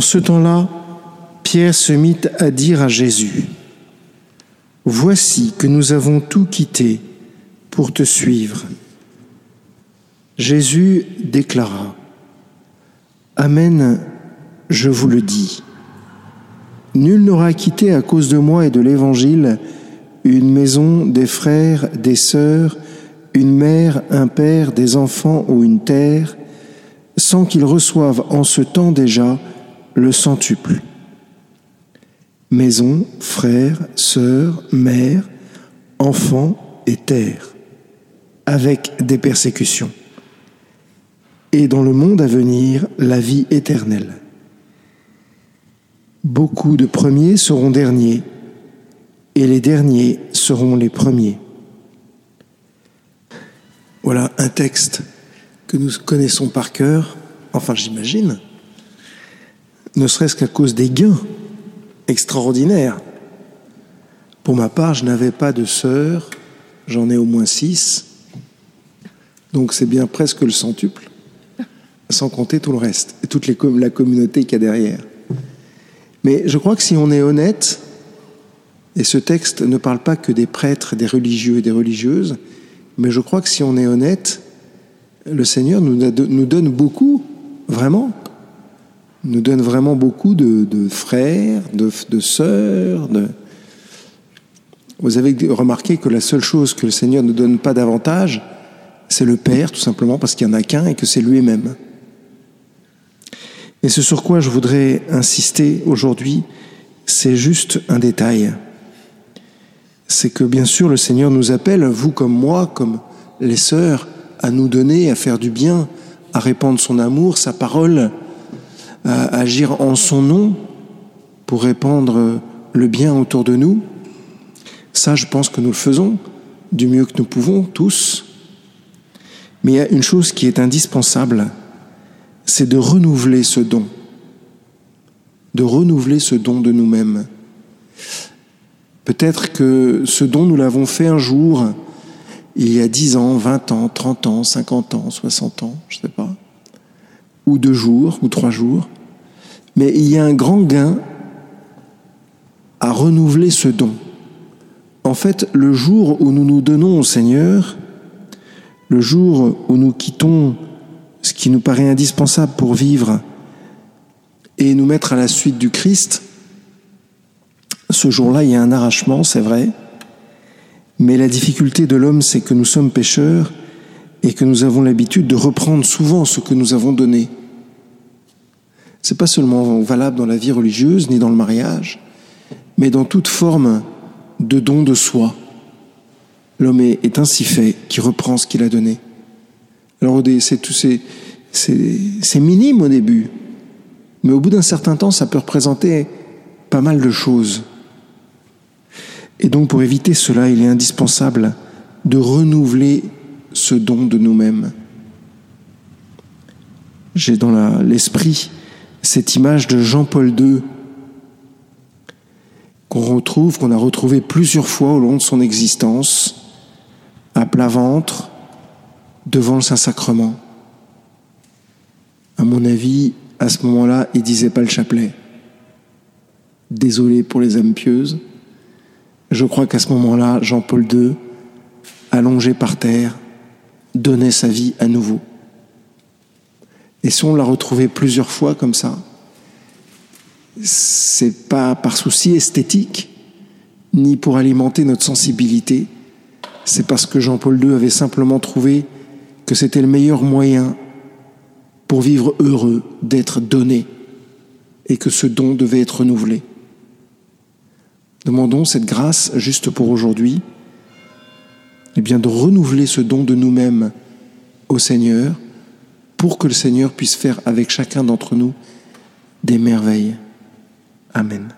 En ce temps-là, Pierre se mit à dire à Jésus, Voici que nous avons tout quitté pour te suivre. Jésus déclara, Amen, je vous le dis. Nul n'aura quitté à cause de moi et de l'Évangile une maison, des frères, des sœurs, une mère, un père, des enfants ou une terre, sans qu'il reçoive en ce temps déjà le centuple. Maison, frères, sœurs, mère, enfants et terre, avec des persécutions. Et dans le monde à venir, la vie éternelle. Beaucoup de premiers seront derniers, et les derniers seront les premiers. Voilà un texte que nous connaissons par cœur, enfin j'imagine, ne serait-ce qu'à cause des gains extraordinaires. Pour ma part, je n'avais pas de sœur, j'en ai au moins six, donc c'est bien presque le centuple, sans compter tout le reste, et toute la communauté qu'il y a derrière. Mais je crois que si on est honnête, et ce texte ne parle pas que des prêtres, des religieux et des religieuses, mais je crois que si on est honnête, le Seigneur nous donne beaucoup, vraiment, nous donne vraiment beaucoup de, frères, de, de sœurs. De... Vous avez remarqué que la seule chose que le Seigneur ne donne pas davantage, c'est le Père, tout simplement parce qu'il n'y en a qu'un et que c'est lui-même. Et ce sur quoi je voudrais insister aujourd'hui, c'est juste un détail c'est que bien sûr le Seigneur nous appelle, vous comme moi, comme les sœurs, à nous donner, à faire du bien, à répandre son amour, sa parole, à agir en son nom pour répandre le bien autour de nous. Ça, je pense que nous le faisons du mieux que nous pouvons, tous. Mais il y a une chose qui est indispensable, c'est de renouveler ce don, de renouveler ce don de nous-mêmes. Peut-être que ce don nous l'avons fait un jour, il y a 10 ans, 20 ans, 30 ans, 50 ans, 60 ans, je ne sais pas, ou deux jours, ou trois jours. Mais il y a un grand gain à renouveler ce don. En fait, le jour où nous nous donnons au Seigneur, le jour où nous quittons ce qui nous paraît indispensable pour vivre et nous mettre à la suite du Christ, ce jour-là, il y a un arrachement, c'est vrai, mais la difficulté de l'homme, c'est que nous sommes pécheurs et que nous avons l'habitude de reprendre souvent ce que nous avons donné. C'est pas seulement valable dans la vie religieuse ni dans le mariage, mais dans toute forme de don de soi. L'homme est ainsi fait qui reprend ce qu'il a donné. Alors c'est tout c'est minime au début, mais au bout d'un certain temps, ça peut représenter pas mal de choses. Et donc pour éviter cela, il est indispensable de renouveler ce don de nous-mêmes. J'ai dans l'esprit cette image de Jean-Paul II qu'on retrouve, qu'on a retrouvé plusieurs fois au long de son existence, à plat ventre, devant le Saint-Sacrement. À mon avis, à ce moment-là, il disait pas le chapelet. Désolé pour les âmes pieuses, je crois qu'à ce moment-là, Jean-Paul II, allongé par terre, donnait sa vie à nouveau. Et si on l'a retrouvé plusieurs fois comme ça, c'est pas par souci esthétique, ni pour alimenter notre sensibilité, c'est parce que Jean-Paul II avait simplement trouvé que c'était le meilleur moyen pour vivre heureux d'être donné et que ce don devait être renouvelé. Demandons cette grâce juste pour aujourd'hui, et eh bien de renouveler ce don de nous-mêmes au Seigneur pour que le Seigneur puisse faire avec chacun d'entre nous des merveilles. Amen.